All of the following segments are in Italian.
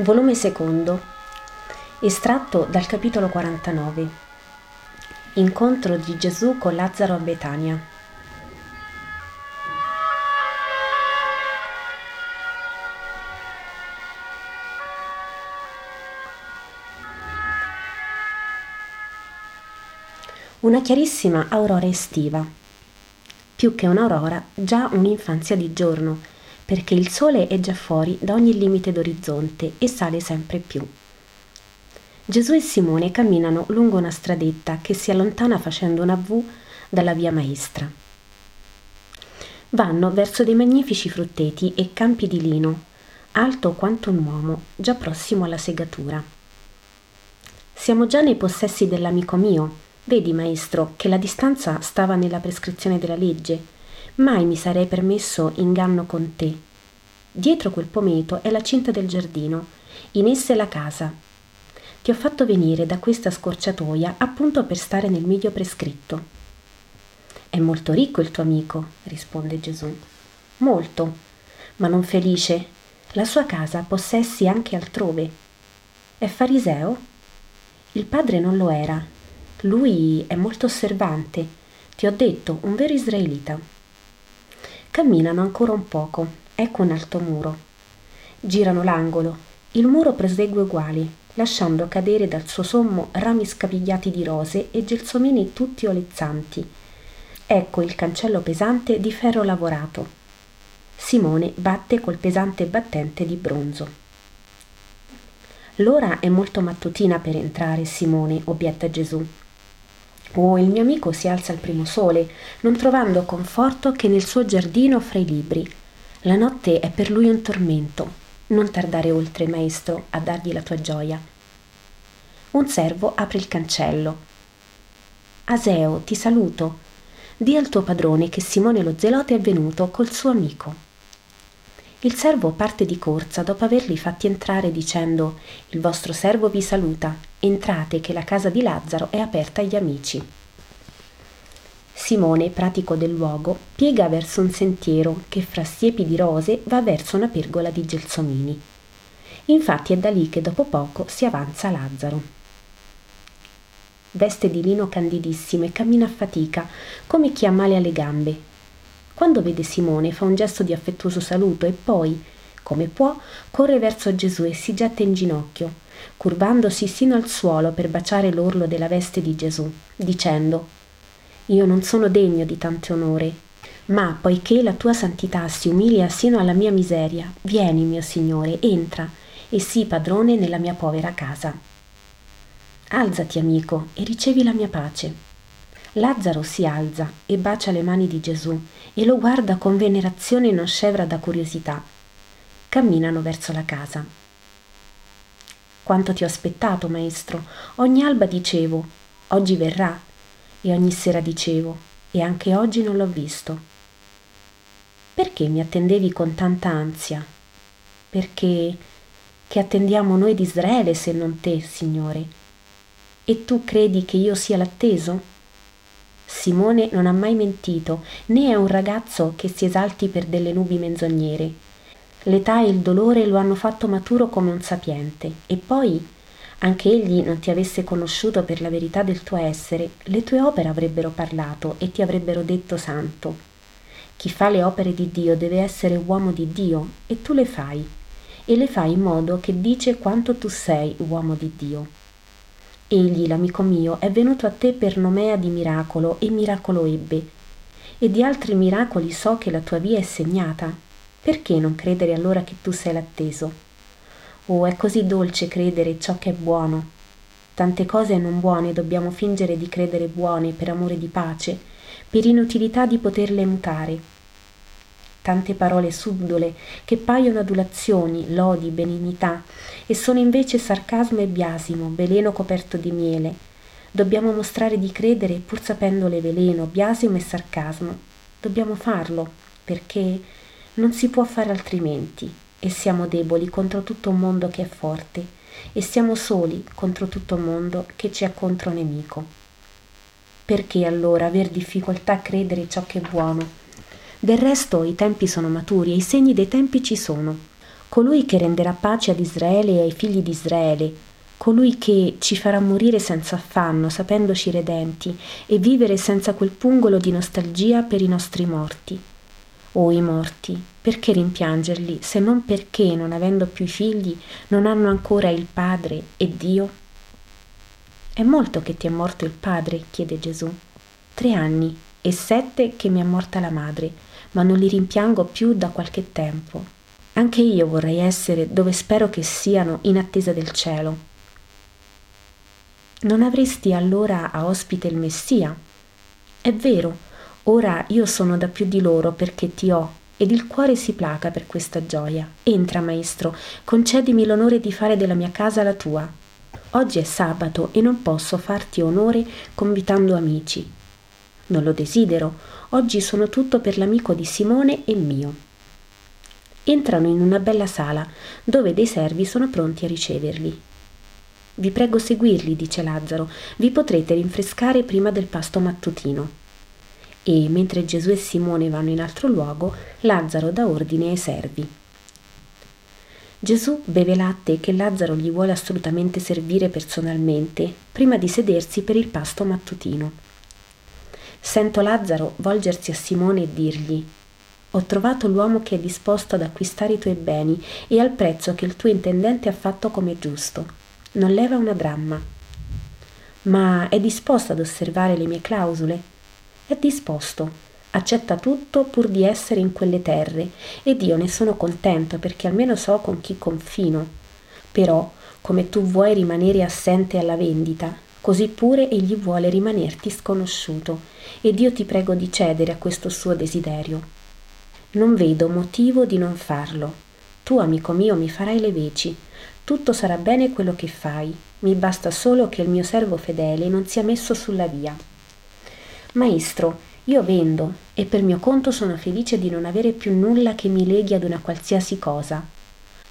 Volume secondo, estratto dal capitolo 49. Incontro di Gesù con Lazzaro a Betania. Una chiarissima aurora estiva. Più che un'aurora, già un'infanzia di giorno perché il sole è già fuori da ogni limite d'orizzonte e sale sempre più. Gesù e Simone camminano lungo una stradetta che si allontana facendo una V dalla via maestra. Vanno verso dei magnifici frutteti e campi di lino, alto quanto un uomo, già prossimo alla segatura. Siamo già nei possessi dell'amico mio. Vedi, maestro, che la distanza stava nella prescrizione della legge Mai mi sarei permesso inganno con te. Dietro quel pometo è la cinta del giardino, in essa è la casa. Ti ho fatto venire da questa scorciatoia appunto per stare nel meglio prescritto. È molto ricco il tuo amico, risponde Gesù. Molto, ma non felice. La sua casa possessi anche altrove. È fariseo? Il padre non lo era. Lui è molto osservante. Ti ho detto, un vero israelita. Camminano ancora un poco. Ecco un alto muro. Girano l'angolo. Il muro prosegue uguali, lasciando cadere dal suo sommo rami scapigliati di rose e gelsomini tutti olezzanti. Ecco il cancello pesante di ferro lavorato. Simone batte col pesante battente di bronzo. L'ora è molto mattutina per entrare, Simone, obietta Gesù. Oh, il mio amico si alza al primo sole, non trovando conforto che nel suo giardino fra i libri. La notte è per lui un tormento. Non tardare oltre, maestro, a dargli la tua gioia. Un servo apre il cancello. Aseo, ti saluto. Di al tuo padrone che Simone lo zelote è venuto col suo amico. Il servo parte di corsa dopo averli fatti entrare dicendo Il vostro servo vi saluta, entrate che la casa di Lazzaro è aperta agli amici. Simone, pratico del luogo, piega verso un sentiero che fra siepi di rose va verso una pergola di gelsomini. Infatti è da lì che dopo poco si avanza Lazzaro. Veste di lino candidissimo e cammina a fatica, come chi ha male alle gambe, quando vede Simone fa un gesto di affettuoso saluto e poi, come può, corre verso Gesù e si getta in ginocchio, curvandosi sino al suolo per baciare l'orlo della veste di Gesù, dicendo Io non sono degno di tanto onore, ma poiché la tua santità si umilia sino alla mia miseria, vieni, mio Signore, entra e sii padrone nella mia povera casa. Alzati, amico, e ricevi la mia pace. Lazzaro si alza e bacia le mani di Gesù e lo guarda con venerazione non scevra da curiosità. Camminano verso la casa. Quanto ti ho aspettato, maestro. Ogni alba dicevo, oggi verrà, e ogni sera dicevo, e anche oggi non l'ho visto. Perché mi attendevi con tanta ansia? Perché che attendiamo noi di Israele se non te, Signore? E tu credi che io sia l'atteso? Simone non ha mai mentito, né è un ragazzo che si esalti per delle nubi menzognere. L'età e il dolore lo hanno fatto maturo come un sapiente, e poi, anche egli non ti avesse conosciuto per la verità del tuo essere, le tue opere avrebbero parlato e ti avrebbero detto santo. Chi fa le opere di Dio deve essere uomo di Dio, e tu le fai, e le fai in modo che dice quanto tu sei uomo di Dio. Egli, l'amico mio, è venuto a te per nomea di miracolo e miracolo ebbe. E di altri miracoli so che la tua via è segnata. Perché non credere allora che tu sei l'atteso? Oh, è così dolce credere ciò che è buono. Tante cose non buone dobbiamo fingere di credere buone per amore di pace, per inutilità di poterle mutare tante parole subdole che paiono adulazioni, lodi, benignità, e sono invece sarcasmo e biasimo, veleno coperto di miele. Dobbiamo mostrare di credere pur sapendole veleno, biasimo e sarcasmo. Dobbiamo farlo, perché non si può fare altrimenti, e siamo deboli contro tutto un mondo che è forte, e siamo soli contro tutto un mondo che ci è contro nemico. Perché allora aver difficoltà a credere ciò che è buono? Del resto i tempi sono maturi e i segni dei tempi ci sono. colui che renderà pace ad Israele e ai figli di Israele, colui che ci farà morire senza affanno, sapendoci redenti, e vivere senza quel pungolo di nostalgia per i nostri morti. Oh i morti, perché rimpiangerli se non perché, non avendo più figli, non hanno ancora il Padre e Dio? È molto che ti è morto il Padre? chiede Gesù. Tre anni e sette che mi è morta la madre, ma non li rimpiango più da qualche tempo. Anche io vorrei essere dove spero che siano in attesa del cielo. Non avresti allora a ospite il Messia? È vero, ora io sono da più di loro perché ti ho ed il cuore si placa per questa gioia. Entra, maestro, concedimi l'onore di fare della mia casa la tua. Oggi è sabato e non posso farti onore convitando amici. Non lo desidero, oggi sono tutto per l'amico di Simone e mio. Entrano in una bella sala dove dei servi sono pronti a riceverli. Vi prego seguirli, dice Lazzaro, vi potrete rinfrescare prima del pasto mattutino e mentre Gesù e Simone vanno in altro luogo, Lazzaro dà ordine ai servi. Gesù beve latte che Lazzaro gli vuole assolutamente servire personalmente prima di sedersi per il pasto mattutino. Sento Lazzaro volgersi a Simone e dirgli Ho trovato l'uomo che è disposto ad acquistare i tuoi beni e al prezzo che il tuo intendente ha fatto come giusto. Non leva una dramma. Ma è disposto ad osservare le mie clausole? È disposto, accetta tutto pur di essere in quelle terre ed io ne sono contento perché almeno so con chi confino. Però, come tu vuoi rimanere assente alla vendita, così pure egli vuole rimanerti sconosciuto ed io ti prego di cedere a questo suo desiderio. Non vedo motivo di non farlo. Tu, amico mio, mi farai le veci. Tutto sarà bene quello che fai. Mi basta solo che il mio servo fedele non sia messo sulla via. Maestro, io vendo e per mio conto sono felice di non avere più nulla che mi leghi ad una qualsiasi cosa.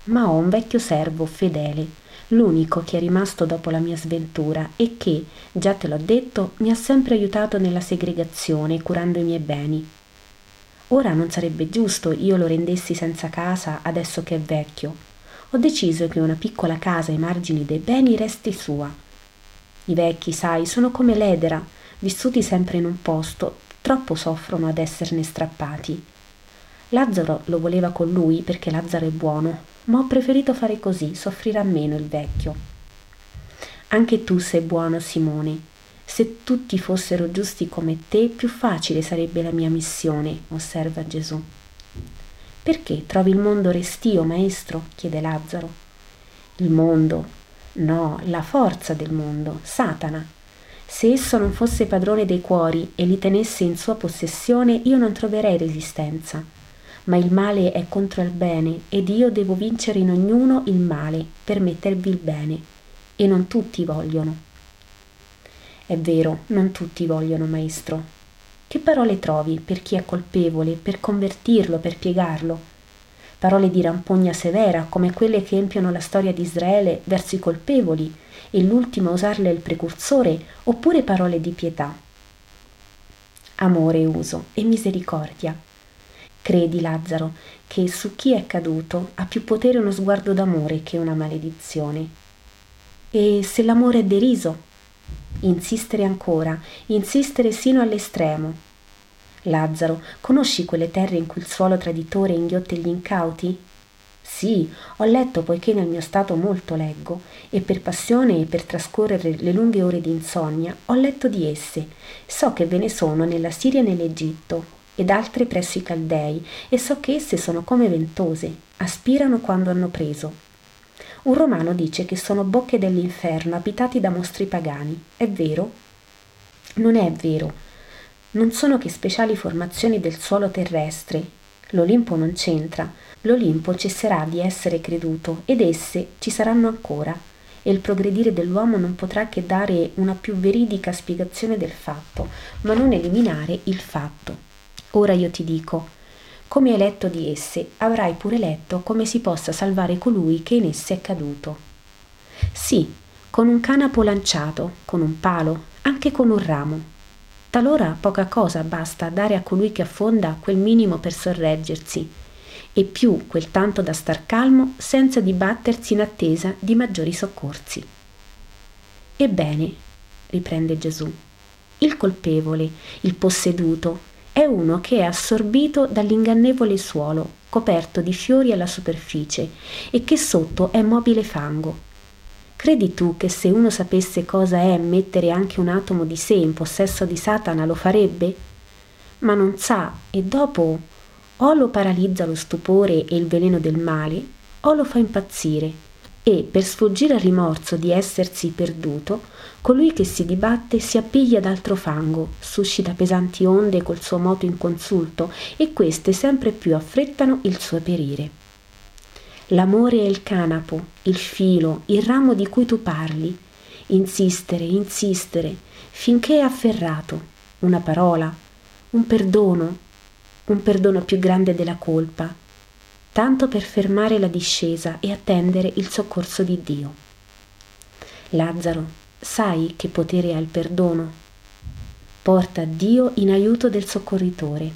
Ma ho un vecchio servo fedele, l'unico che è rimasto dopo la mia sventura e che, già te l'ho detto, mi ha sempre aiutato nella segregazione, curando i miei beni. Ora non sarebbe giusto io lo rendessi senza casa adesso che è vecchio. Ho deciso che una piccola casa ai margini dei beni resti sua. I vecchi, sai, sono come l'edera, vissuti sempre in un posto, troppo soffrono ad esserne strappati. Lazzaro lo voleva con lui perché Lazzaro è buono, ma ho preferito fare così, soffrirà meno il vecchio. Anche tu sei buono, Simone. Se tutti fossero giusti come te, più facile sarebbe la mia missione, osserva Gesù. Perché trovi il mondo restio, maestro? chiede Lazzaro. Il mondo? No, la forza del mondo, Satana. Se esso non fosse padrone dei cuori e li tenesse in sua possessione, io non troverei resistenza. Ma il male è contro il bene ed io devo vincere in ognuno il male per mettervi il bene. E non tutti vogliono. È vero, non tutti vogliono, maestro. Che parole trovi per chi è colpevole, per convertirlo, per piegarlo? Parole di rampogna severa, come quelle che empiono la storia di Israele verso i colpevoli, e l'ultimo a usarle è il precursore, oppure parole di pietà. Amore uso e misericordia. Credi, Lazzaro, che su chi è caduto ha più potere uno sguardo d'amore che una maledizione. E se l'amore è deriso? Insistere ancora, insistere sino all'estremo. Lazzaro, conosci quelle terre in cui il suolo traditore inghiotte gli incauti? Sì, ho letto poiché nel mio stato molto leggo, e per passione e per trascorrere le lunghe ore di insonnia ho letto di esse. So che ve ne sono nella Siria e nell'Egitto, ed altre presso i Caldei, e so che esse sono come ventose, aspirano quando hanno preso. Un romano dice che sono bocche dell'inferno abitati da mostri pagani. È vero? Non è vero. Non sono che speciali formazioni del suolo terrestre. L'Olimpo non c'entra l'Olimpo cesserà di essere creduto ed esse ci saranno ancora, e il progredire dell'uomo non potrà che dare una più veridica spiegazione del fatto, ma non eliminare il fatto. Ora io ti dico, come hai letto di esse, avrai pure letto come si possa salvare colui che in esse è caduto. Sì, con un canapo lanciato, con un palo, anche con un ramo. Talora poca cosa basta dare a colui che affonda quel minimo per sorreggersi, e più quel tanto da star calmo senza dibattersi in attesa di maggiori soccorsi. Ebbene, riprende Gesù, il colpevole, il posseduto, è uno che è assorbito dall'ingannevole suolo, coperto di fiori alla superficie, e che sotto è mobile fango. Credi tu che se uno sapesse cosa è mettere anche un atomo di sé in possesso di Satana lo farebbe? Ma non sa e dopo o lo paralizza lo stupore e il veleno del male, o lo fa impazzire e, per sfuggire al rimorso di essersi perduto, colui che si dibatte si appiglia d'altro fango, suscita pesanti onde col suo moto inconsulto e queste sempre più affrettano il suo perire. L'amore è il canapo, il filo, il ramo di cui tu parli. Insistere, insistere, finché è afferrato. Una parola, un perdono, un perdono più grande della colpa, tanto per fermare la discesa e attendere il soccorso di Dio. Lazzaro, sai che potere ha il perdono? Porta Dio in aiuto del soccorritore.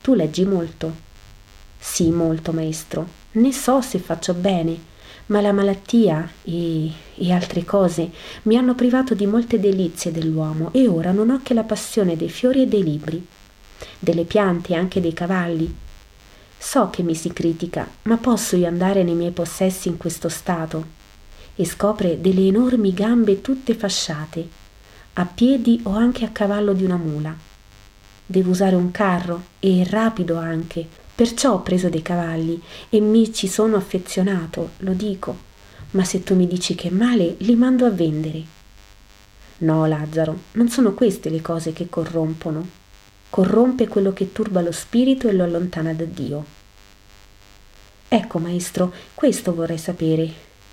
Tu leggi molto? Sì, molto, maestro. Ne so se faccio bene, ma la malattia e, e, altre cose mi hanno privato di molte delizie dell'uomo e ora non ho che la passione dei fiori e dei libri delle piante e anche dei cavalli. So che mi si critica, ma posso io andare nei miei possessi in questo stato? E scopre delle enormi gambe tutte fasciate, a piedi o anche a cavallo di una mula. Devo usare un carro e rapido anche, perciò ho preso dei cavalli e mi ci sono affezionato, lo dico. Ma se tu mi dici che è male, li mando a vendere. No, Lazzaro, non sono queste le cose che corrompono corrompe quello che turba lo spirito e lo allontana da Dio. Ecco, maestro, questo vorrei sapere.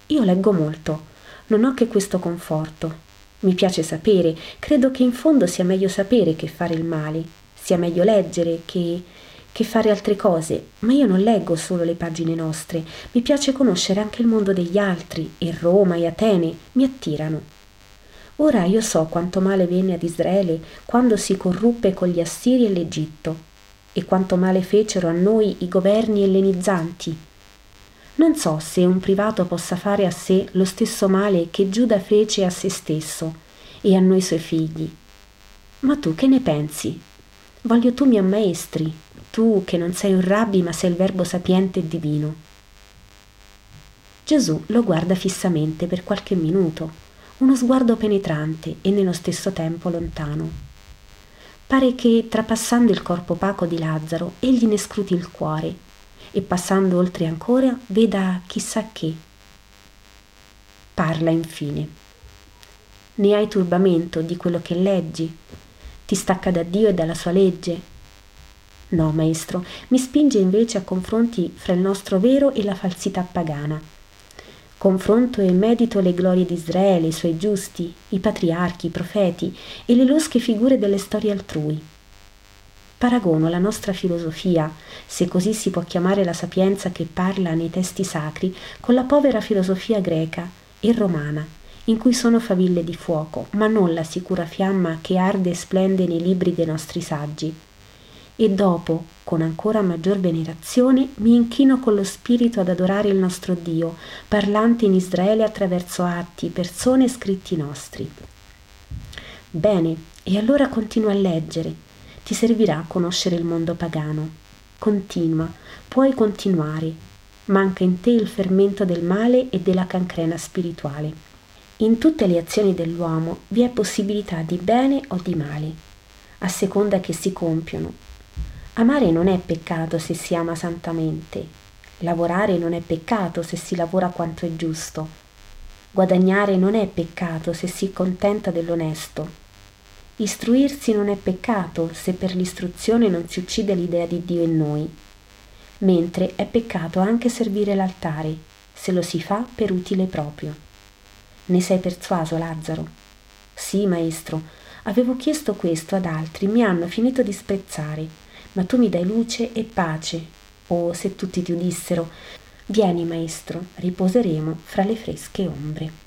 Io leggo molto, non ho che questo conforto. Mi piace sapere, credo che in fondo sia meglio sapere che fare il male, sia meglio leggere che, che fare altre cose, ma io non leggo solo le pagine nostre, mi piace conoscere anche il mondo degli altri e Roma e Atene mi attirano. Ora io so quanto male venne ad Israele quando si corruppe con gli Assiri e l'Egitto, e quanto male fecero a noi i governi ellenizzanti. Non so se un privato possa fare a sé lo stesso male che Giuda fece a se stesso e a noi suoi figli. Ma tu che ne pensi? Voglio tu mi ammaestri, tu che non sei un rabbi ma sei il verbo sapiente e divino. Gesù lo guarda fissamente per qualche minuto uno sguardo penetrante e nello stesso tempo lontano. Pare che, trapassando il corpo opaco di Lazzaro, egli ne scruti il cuore e passando oltre ancora veda chissà che. Parla infine. Ne hai turbamento di quello che leggi? Ti stacca da Dio e dalla sua legge? No, maestro, mi spinge invece a confronti fra il nostro vero e la falsità pagana Confronto e medito le glorie di Israele, i suoi giusti, i patriarchi, i profeti e le losche figure delle storie altrui. Paragono la nostra filosofia, se così si può chiamare la sapienza che parla nei testi sacri, con la povera filosofia greca e romana, in cui sono faville di fuoco, ma non la sicura fiamma che arde e splende nei libri dei nostri saggi e dopo, con ancora maggior venerazione, mi inchino con lo spirito ad adorare il nostro Dio, parlante in Israele attraverso atti, persone e scritti nostri. Bene, e allora continua a leggere. Ti servirà a conoscere il mondo pagano. Continua, puoi continuare. Manca in te il fermento del male e della cancrena spirituale. In tutte le azioni dell'uomo vi è possibilità di bene o di male, a seconda che si compiono Amare non è peccato se si ama santamente. Lavorare non è peccato se si lavora quanto è giusto. Guadagnare non è peccato se si contenta dell'onesto. Istruirsi non è peccato se per l'istruzione non si uccide l'idea di Dio in noi. Mentre è peccato anche servire l'altare, se lo si fa per utile proprio. Ne sei persuaso, Lazzaro? Sì, maestro, avevo chiesto questo ad altri, mi hanno finito di sprezzare ma tu mi dai luce e pace. O se tutti ti udissero, vieni maestro, riposeremo fra le fresche ombre.